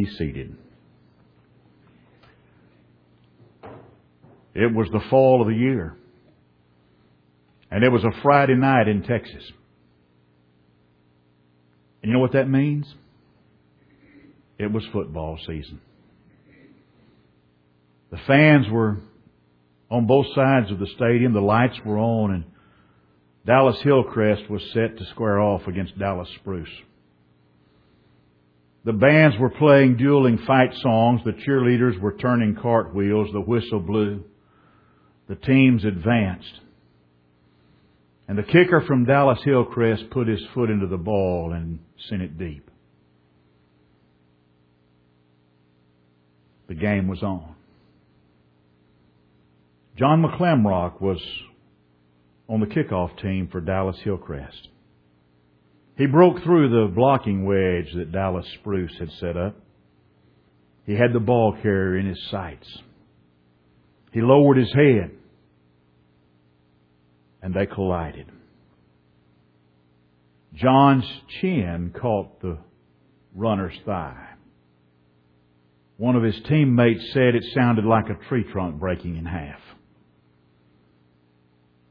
Be seated. It was the fall of the year. And it was a Friday night in Texas. And you know what that means? It was football season. The fans were on both sides of the stadium. The lights were on and Dallas Hillcrest was set to square off against Dallas Spruce. The bands were playing dueling fight songs. The cheerleaders were turning cartwheels. The whistle blew. The teams advanced. And the kicker from Dallas Hillcrest put his foot into the ball and sent it deep. The game was on. John McClamrock was on the kickoff team for Dallas Hillcrest. He broke through the blocking wedge that Dallas Spruce had set up. He had the ball carrier in his sights. He lowered his head and they collided. John's chin caught the runner's thigh. One of his teammates said it sounded like a tree trunk breaking in half.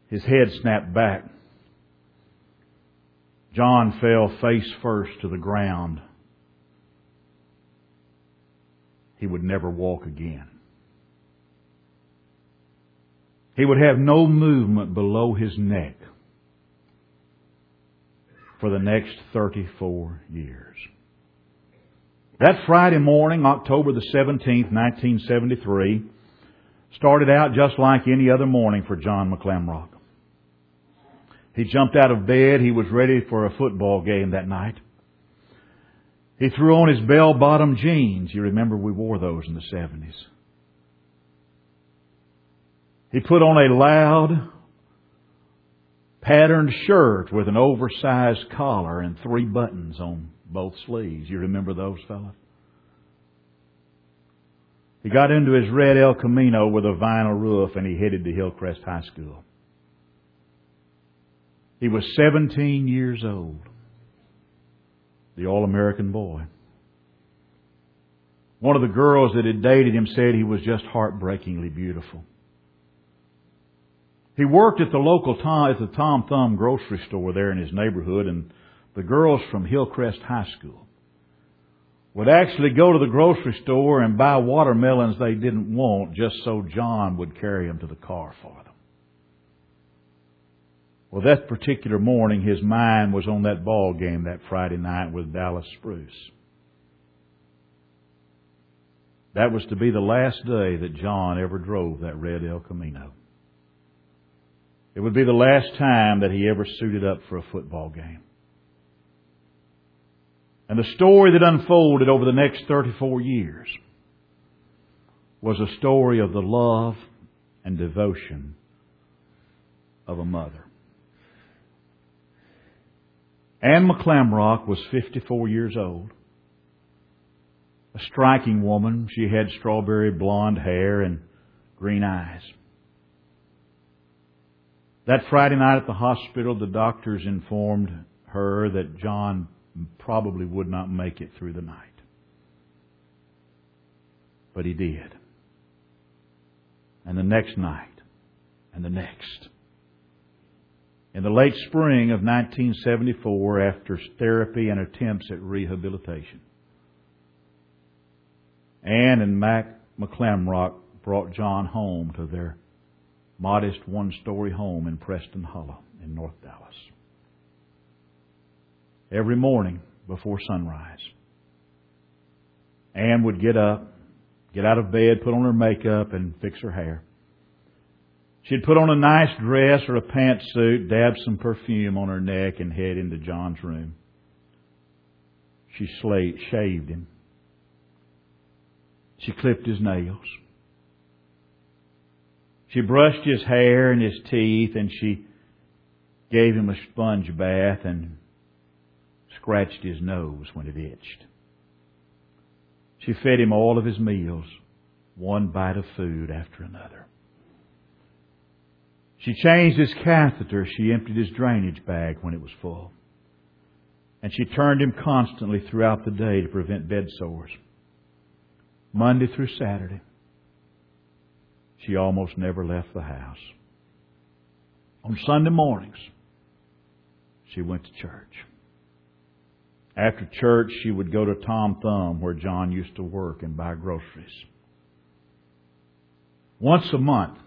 His head snapped back. John fell face first to the ground. He would never walk again. He would have no movement below his neck for the next 34 years. That Friday morning, October the 17th, 1973, started out just like any other morning for John McClamrock. He jumped out of bed. He was ready for a football game that night. He threw on his bell bottom jeans. You remember we wore those in the 70s. He put on a loud, patterned shirt with an oversized collar and three buttons on both sleeves. You remember those, fellas? He got into his red El Camino with a vinyl roof and he headed to Hillcrest High School. He was 17 years old. The All-American boy. One of the girls that had dated him said he was just heartbreakingly beautiful. He worked at the local Tom, at the Tom Thumb grocery store there in his neighborhood and the girls from Hillcrest High School would actually go to the grocery store and buy watermelons they didn't want just so John would carry them to the car for them. Well, that particular morning, his mind was on that ball game that Friday night with Dallas Spruce. That was to be the last day that John ever drove that red El Camino. It would be the last time that he ever suited up for a football game. And the story that unfolded over the next 34 years was a story of the love and devotion of a mother. Ann McClamrock was 54 years old. A striking woman. She had strawberry blonde hair and green eyes. That Friday night at the hospital, the doctors informed her that John probably would not make it through the night. But he did. And the next night, and the next. In the late spring of 1974, after therapy and attempts at rehabilitation, Ann and Mac McClamrock brought John home to their modest one story home in Preston Hollow in North Dallas. Every morning before sunrise, Ann would get up, get out of bed, put on her makeup, and fix her hair. She'd put on a nice dress or a pantsuit, dab some perfume on her neck, and head into John's room. She shaved him. She clipped his nails. She brushed his hair and his teeth, and she gave him a sponge bath and scratched his nose when it itched. She fed him all of his meals, one bite of food after another. She changed his catheter. She emptied his drainage bag when it was full. And she turned him constantly throughout the day to prevent bed sores. Monday through Saturday. She almost never left the house. On Sunday mornings, she went to church. After church, she would go to Tom Thumb, where John used to work, and buy groceries. Once a month,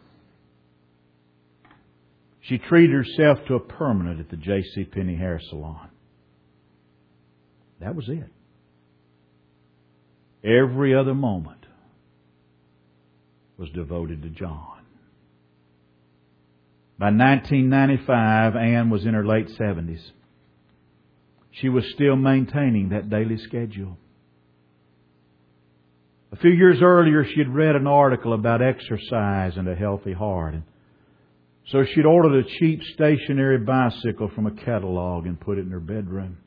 she treated herself to a permanent at the J.C. Penney Hair Salon. That was it. Every other moment was devoted to John. By 1995, Ann was in her late 70s. She was still maintaining that daily schedule. A few years earlier, she had read an article about exercise and a healthy heart. And so she'd ordered a cheap stationary bicycle from a catalog and put it in her bedroom.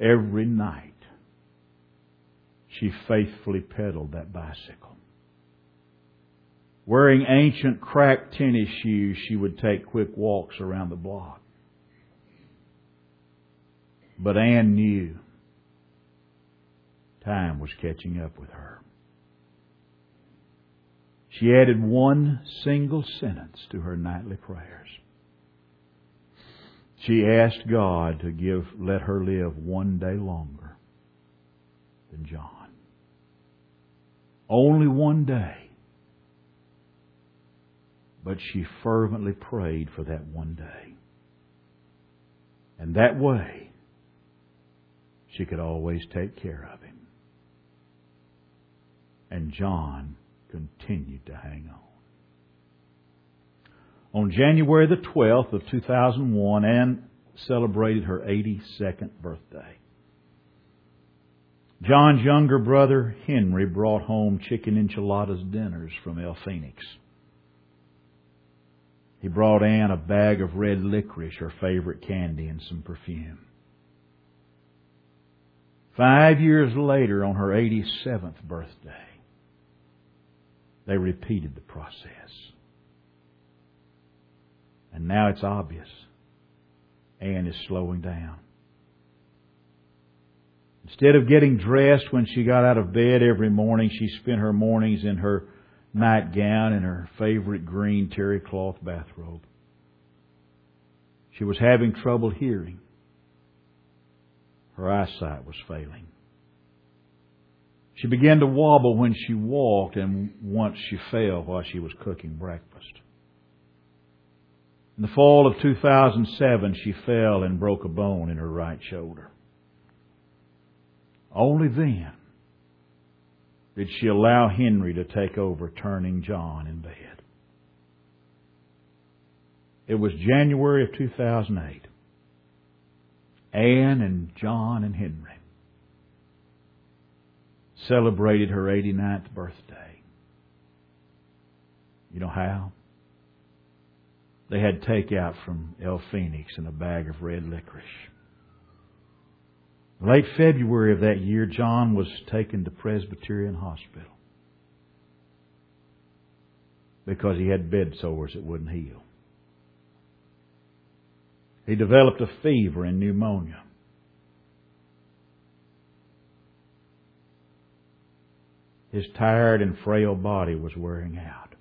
Every night, she faithfully pedaled that bicycle. Wearing ancient cracked tennis shoes, she would take quick walks around the block. But Ann knew time was catching up with her. She added one single sentence to her nightly prayers. She asked God to give, let her live one day longer than John. Only one day. But she fervently prayed for that one day. And that way, she could always take care of him. And John continued to hang on. On January the 12th of 2001, Ann celebrated her 82nd birthday. John's younger brother, Henry, brought home chicken enchiladas dinners from El Fenix. He brought Ann a bag of red licorice, her favorite candy, and some perfume. Five years later, on her 87th birthday, they repeated the process. And now it's obvious. Ann is slowing down. Instead of getting dressed when she got out of bed every morning, she spent her mornings in her nightgown and her favorite green terry cloth bathrobe. She was having trouble hearing. Her eyesight was failing. She began to wobble when she walked, and once she fell while she was cooking breakfast. In the fall of 2007, she fell and broke a bone in her right shoulder. Only then did she allow Henry to take over turning John in bed. It was January of 2008. Ann and John and Henry celebrated her 89th birthday. You know how? They had takeout from El Fenix and a bag of red licorice. Late February of that year, John was taken to Presbyterian Hospital because he had bed sores that wouldn't heal. He developed a fever and pneumonia. His tired and frail body was wearing out.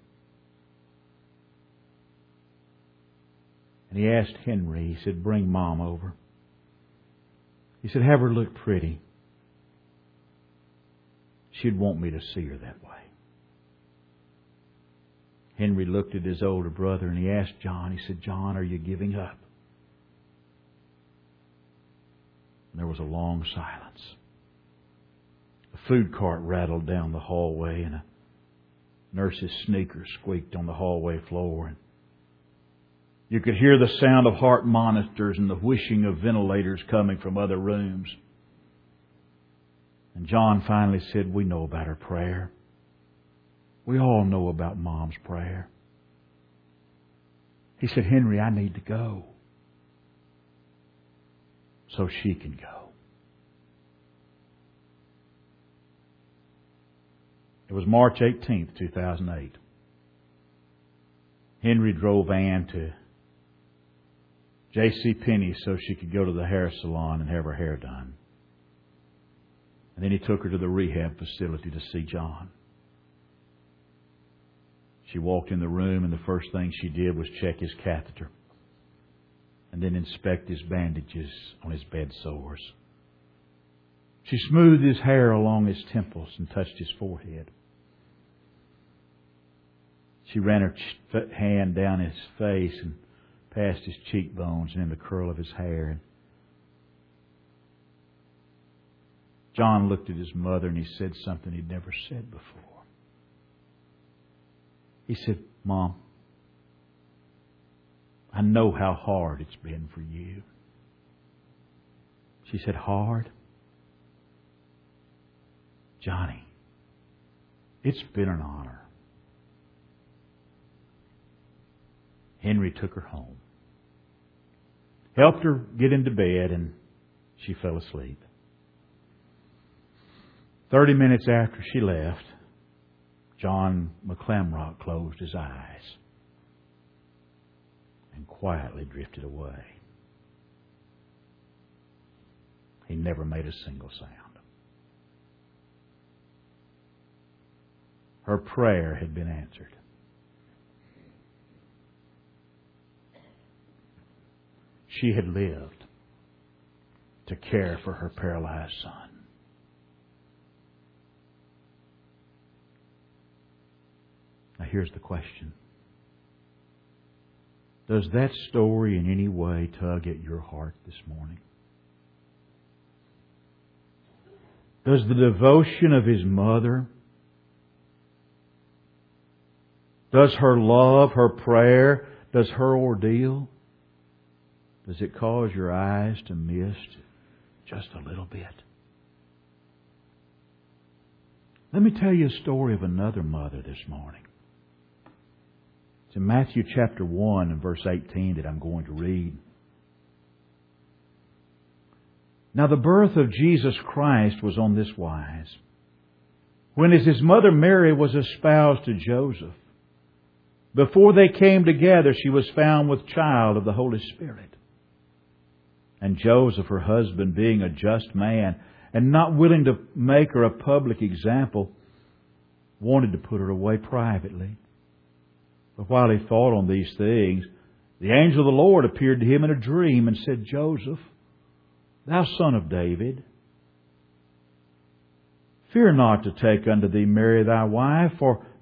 And he asked Henry, he said, bring mom over. He said, have her look pretty. She'd want me to see her that way. Henry looked at his older brother and he asked John, he said, John, are you giving up? And there was a long silence food cart rattled down the hallway and a nurse's sneakers squeaked on the hallway floor. And you could hear the sound of heart monitors and the whooshing of ventilators coming from other rooms. And John finally said, We know about her prayer. We all know about Mom's prayer. He said, Henry, I need to go so she can go. It was March 18th, 2008. Henry drove Ann to J.C. Penney so she could go to the hair salon and have her hair done. And then he took her to the rehab facility to see John. She walked in the room, and the first thing she did was check his catheter and then inspect his bandages on his bed sores. She smoothed his hair along his temples and touched his forehead. She ran her hand down his face and past his cheekbones and in the curl of his hair. John looked at his mother and he said something he'd never said before. He said, Mom, I know how hard it's been for you. She said, Hard? Johnny, it's been an honor. Henry took her home, helped her get into bed, and she fell asleep. Thirty minutes after she left, John McClamrock closed his eyes and quietly drifted away. He never made a single sound. Her prayer had been answered. She had lived to care for her paralyzed son. Now here's the question. Does that story in any way tug at your heart this morning? Does the devotion of his mother, does her love, her prayer, does her ordeal, does it cause your eyes to mist just a little bit? Let me tell you a story of another mother this morning. It's in Matthew chapter 1 and verse 18 that I'm going to read. Now the birth of Jesus Christ was on this wise. When as his mother Mary was espoused to Joseph, before they came together, she was found with child of the Holy Spirit. And Joseph, her husband, being a just man and not willing to make her a public example, wanted to put her away privately. But while he thought on these things, the angel of the Lord appeared to him in a dream and said, Joseph, thou son of David, fear not to take unto thee Mary thy wife, for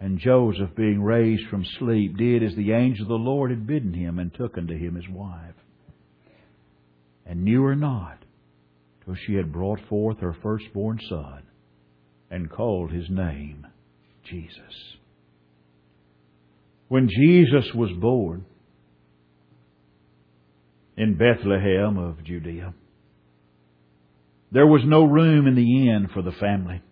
And Joseph, being raised from sleep, did as the angel of the Lord had bidden him, and took unto him his wife, and knew her not till she had brought forth her firstborn son and called his name Jesus. When Jesus was born in Bethlehem of Judea, there was no room in the inn for the family.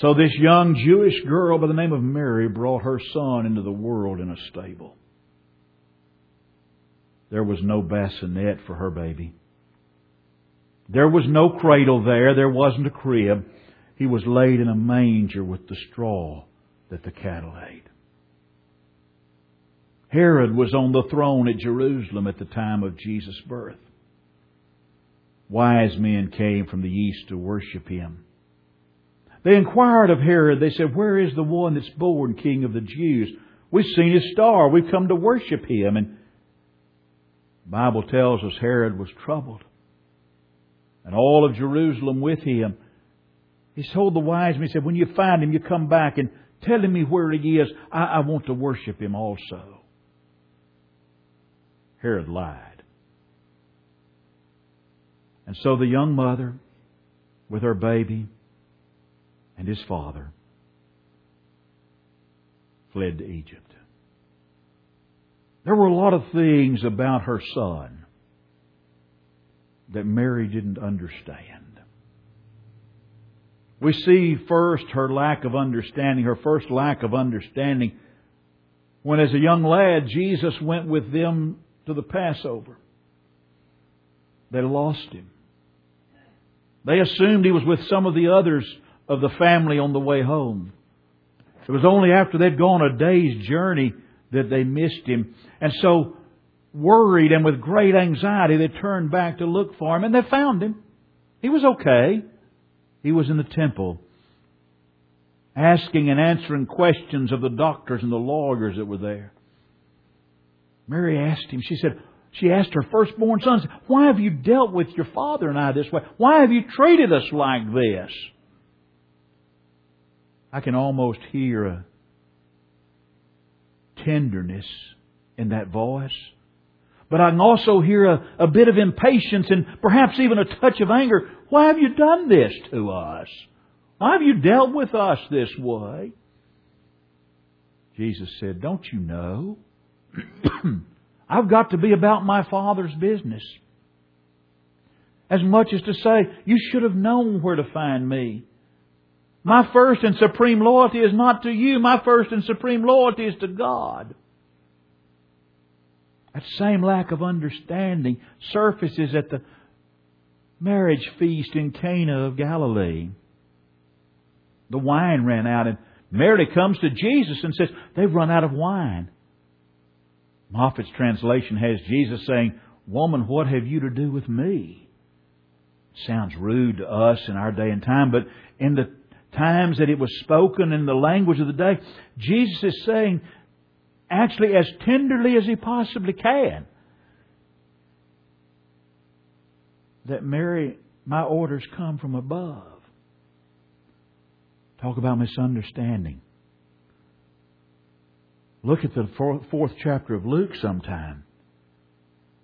So this young Jewish girl by the name of Mary brought her son into the world in a stable. There was no bassinet for her baby. There was no cradle there. There wasn't a crib. He was laid in a manger with the straw that the cattle ate. Herod was on the throne at Jerusalem at the time of Jesus' birth. Wise men came from the east to worship him. They inquired of Herod, they said, Where is the one that's born king of the Jews? We've seen his star. We've come to worship him. And the Bible tells us Herod was troubled and all of Jerusalem with him. He told the wise men, he said, when you find him, you come back and tell me where he is. I, I want to worship him also. Herod lied. And so the young mother, with her baby and his father, fled to Egypt. There were a lot of things about her son that Mary didn't understand. We see first her lack of understanding, her first lack of understanding when as a young lad Jesus went with them to the Passover. They lost him. They assumed he was with some of the others of the family on the way home. It was only after they'd gone a day's journey that they missed him. And so, worried and with great anxiety, they turned back to look for him and they found him. He was okay. He was in the temple, asking and answering questions of the doctors and the lawyers that were there. Mary asked him, she said, she asked her firstborn sons, Why have you dealt with your father and I this way? Why have you treated us like this? I can almost hear a tenderness in that voice. But I can also hear a, a bit of impatience and perhaps even a touch of anger. Why have you done this to us? Why have you dealt with us this way? Jesus said, Don't you know? I've got to be about my Father's business. As much as to say, you should have known where to find me. My first and supreme loyalty is not to you. My first and supreme loyalty is to God. That same lack of understanding surfaces at the marriage feast in Cana of Galilee. The wine ran out and Mary comes to Jesus and says, they've run out of wine. Moffatt's translation has Jesus saying, Woman, what have you to do with me? Sounds rude to us in our day and time, but in the times that it was spoken in the language of the day, Jesus is saying, actually as tenderly as he possibly can, that Mary, my orders come from above. Talk about misunderstanding. Look at the fourth chapter of Luke sometime.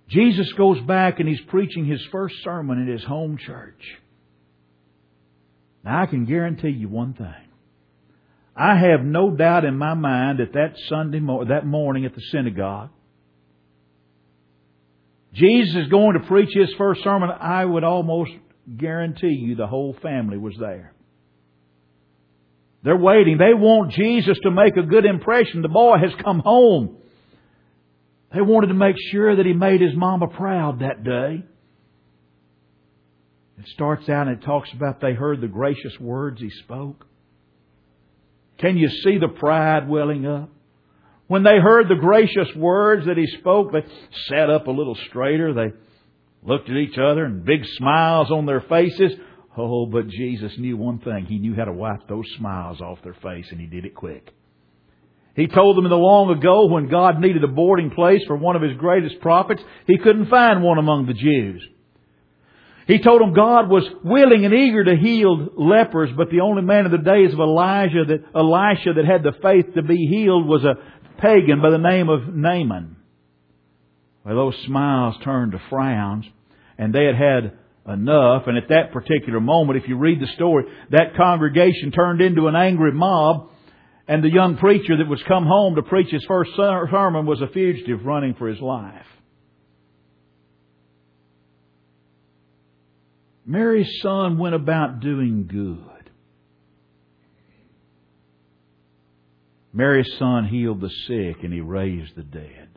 Jesus goes back and he's preaching his first sermon in his home church. Now I can guarantee you one thing. I have no doubt in my mind that that Sunday, that morning at the synagogue, Jesus is going to preach his first sermon. I would almost guarantee you the whole family was there. They're waiting. They want Jesus to make a good impression. The boy has come home. They wanted to make sure that he made his mama proud that day. It starts out and it talks about they heard the gracious words he spoke. Can you see the pride welling up? When they heard the gracious words that he spoke, they sat up a little straighter. They looked at each other and big smiles on their faces. Oh, but Jesus knew one thing. He knew how to wipe those smiles off their face, and He did it quick. He told them in the long ago when God needed a boarding place for one of His greatest prophets, He couldn't find one among the Jews. He told them God was willing and eager to heal lepers, but the only man in the days of Elijah that, Elisha that had the faith to be healed was a pagan by the name of Naaman. Well, those smiles turned to frowns, and they had had enough. And at that particular moment, if you read the story, that congregation turned into an angry mob, and the young preacher that was come home to preach his first sermon was a fugitive running for his life. Mary's son went about doing good. Mary's son healed the sick and he raised the dead.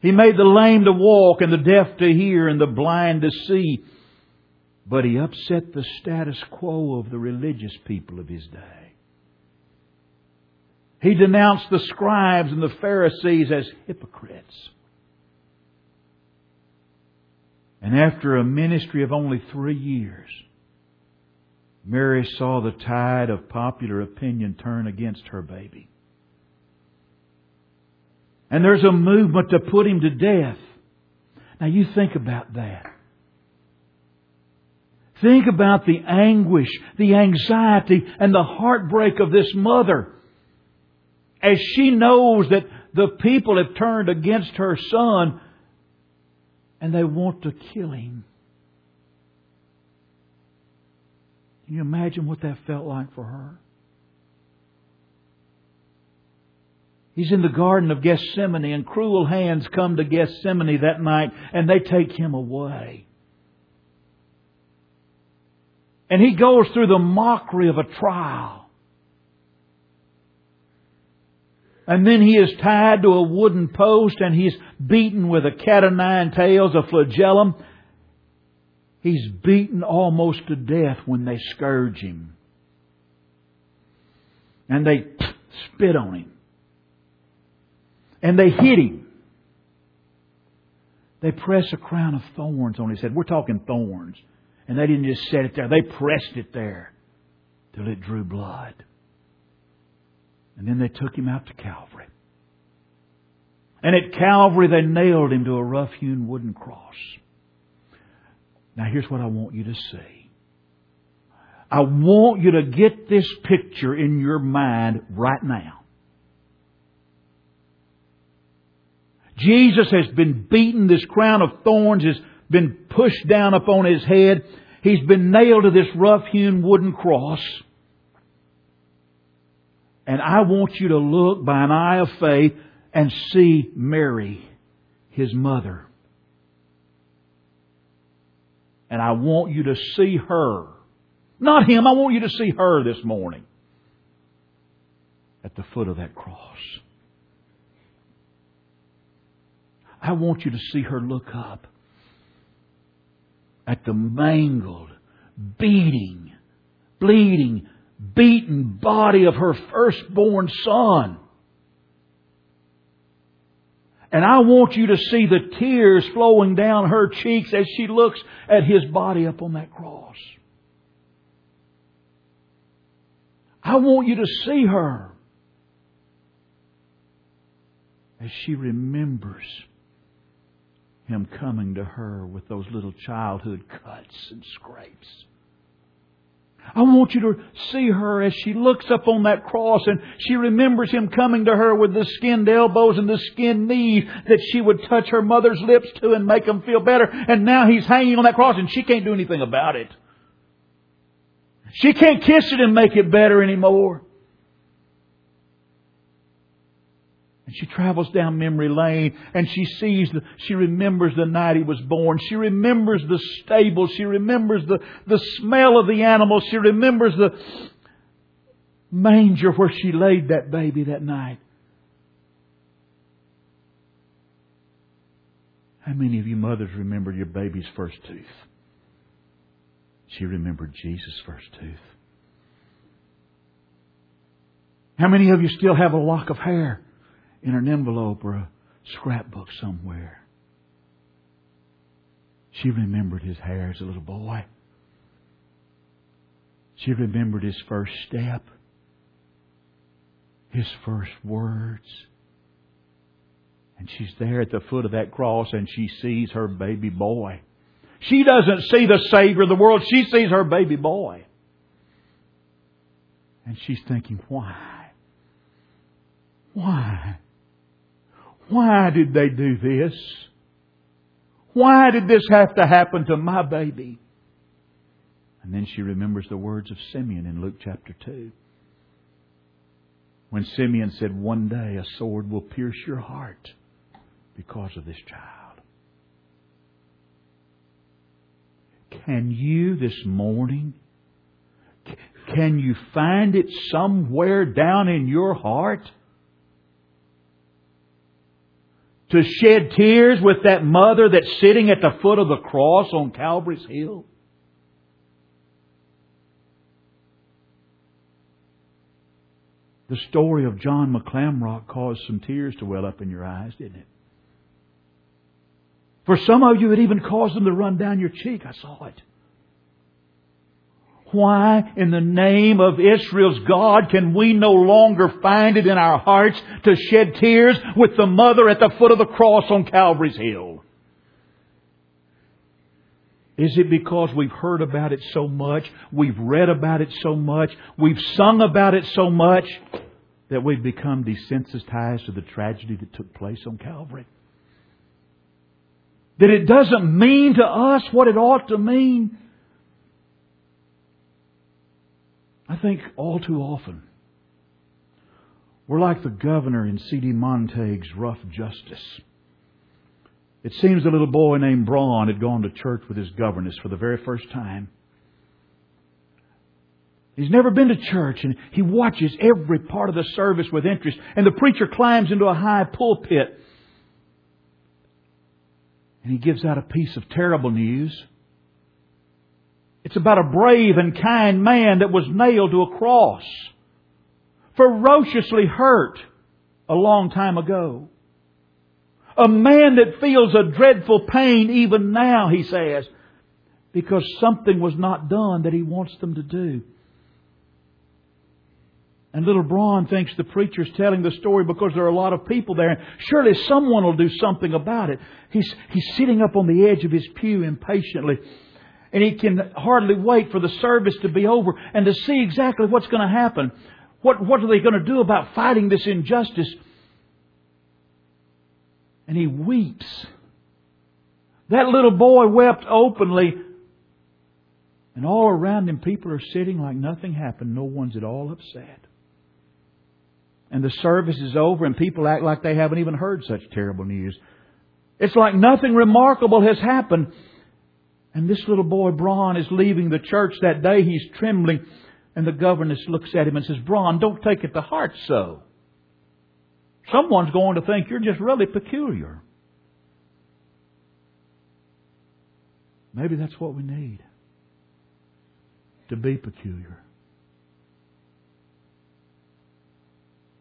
He made the lame to walk and the deaf to hear and the blind to see. But he upset the status quo of the religious people of his day. He denounced the scribes and the Pharisees as hypocrites. And after a ministry of only three years, Mary saw the tide of popular opinion turn against her baby. And there's a movement to put him to death. Now you think about that. Think about the anguish, the anxiety, and the heartbreak of this mother as she knows that the people have turned against her son and they want to kill him. Can you imagine what that felt like for her? He's in the Garden of Gethsemane, and cruel hands come to Gethsemane that night, and they take him away. And he goes through the mockery of a trial. And then he is tied to a wooden post and he's beaten with a cat o' nine tails, a flagellum. He's beaten almost to death when they scourge him. And they spit on him. And they hit him. They press a crown of thorns on his head. We're talking thorns. And they didn't just set it there. They pressed it there till it drew blood. And then they took him out to Calvary. And at Calvary they nailed him to a rough hewn wooden cross. Now here's what I want you to see. I want you to get this picture in your mind right now. Jesus has been beaten. This crown of thorns has been pushed down upon his head. He's been nailed to this rough hewn wooden cross. And I want you to look by an eye of faith and see Mary, his mother. And I want you to see her. Not him, I want you to see her this morning at the foot of that cross. I want you to see her look up at the mangled, beating, bleeding, beaten body of her firstborn son. And I want you to see the tears flowing down her cheeks as she looks at his body up on that cross. I want you to see her as she remembers him coming to her with those little childhood cuts and scrapes. I want you to see her as she looks up on that cross and she remembers him coming to her with the skinned elbows and the skinned knees that she would touch her mother's lips to and make them feel better. And now he's hanging on that cross and she can't do anything about it. She can't kiss it and make it better anymore. And she travels down memory lane and she sees, the, she remembers the night he was born. She remembers the stable. She remembers the, the smell of the animals. She remembers the manger where she laid that baby that night. How many of you mothers remember your baby's first tooth? She remembered Jesus' first tooth. How many of you still have a lock of hair? In an envelope or a scrapbook somewhere. She remembered his hair as a little boy. She remembered his first step, his first words. And she's there at the foot of that cross and she sees her baby boy. She doesn't see the Savior of the world, she sees her baby boy. And she's thinking, why? Why? Why did they do this? Why did this have to happen to my baby? And then she remembers the words of Simeon in Luke chapter 2. When Simeon said, One day a sword will pierce your heart because of this child. Can you this morning, can you find it somewhere down in your heart? To shed tears with that mother that's sitting at the foot of the cross on Calvary's Hill? The story of John McClamrock caused some tears to well up in your eyes, didn't it? For some of you, it even caused them to run down your cheek. I saw it. Why in the name of Israel's God can we no longer find it in our hearts to shed tears with the mother at the foot of the cross on Calvary's Hill? Is it because we've heard about it so much, we've read about it so much, we've sung about it so much, that we've become desensitized to the tragedy that took place on Calvary? That it doesn't mean to us what it ought to mean? I think all too often we're like the governor in C.D. Montague's Rough Justice. It seems a little boy named Bron had gone to church with his governess for the very first time. He's never been to church and he watches every part of the service with interest. And the preacher climbs into a high pulpit and he gives out a piece of terrible news. It's about a brave and kind man that was nailed to a cross, ferociously hurt a long time ago. A man that feels a dreadful pain even now, he says, because something was not done that he wants them to do. And little Bron thinks the preacher's telling the story because there are a lot of people there. Surely someone will do something about it. He's, he's sitting up on the edge of his pew impatiently. And he can hardly wait for the service to be over and to see exactly what's going to happen. What, what are they going to do about fighting this injustice? And he weeps. That little boy wept openly. And all around him, people are sitting like nothing happened. No one's at all upset and the service is over and people act like they haven't even heard such terrible news. It's like nothing remarkable has happened. And this little boy, Bron, is leaving the church that day. He's trembling. And the governess looks at him and says, Bron, don't take it to heart so. Someone's going to think you're just really peculiar. Maybe that's what we need. To be peculiar.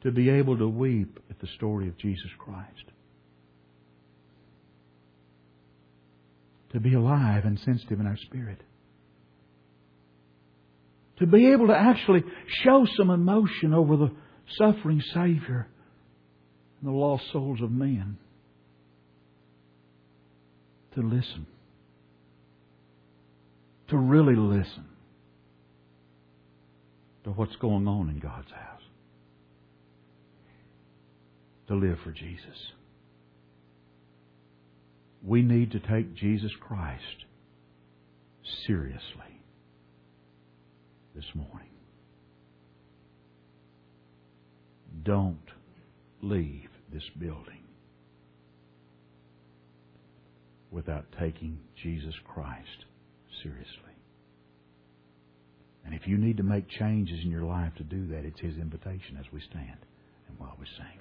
to be able to weep at the story of Jesus Christ. To be alive and sensitive in our spirit. To be able to actually show some emotion over the suffering Savior and the lost souls of men. To listen. To really listen to what's going on in God's house to live for Jesus. We need to take Jesus Christ seriously this morning. Don't leave this building without taking Jesus Christ seriously. And if you need to make changes in your life to do that, it's His invitation as we stand and while we sing.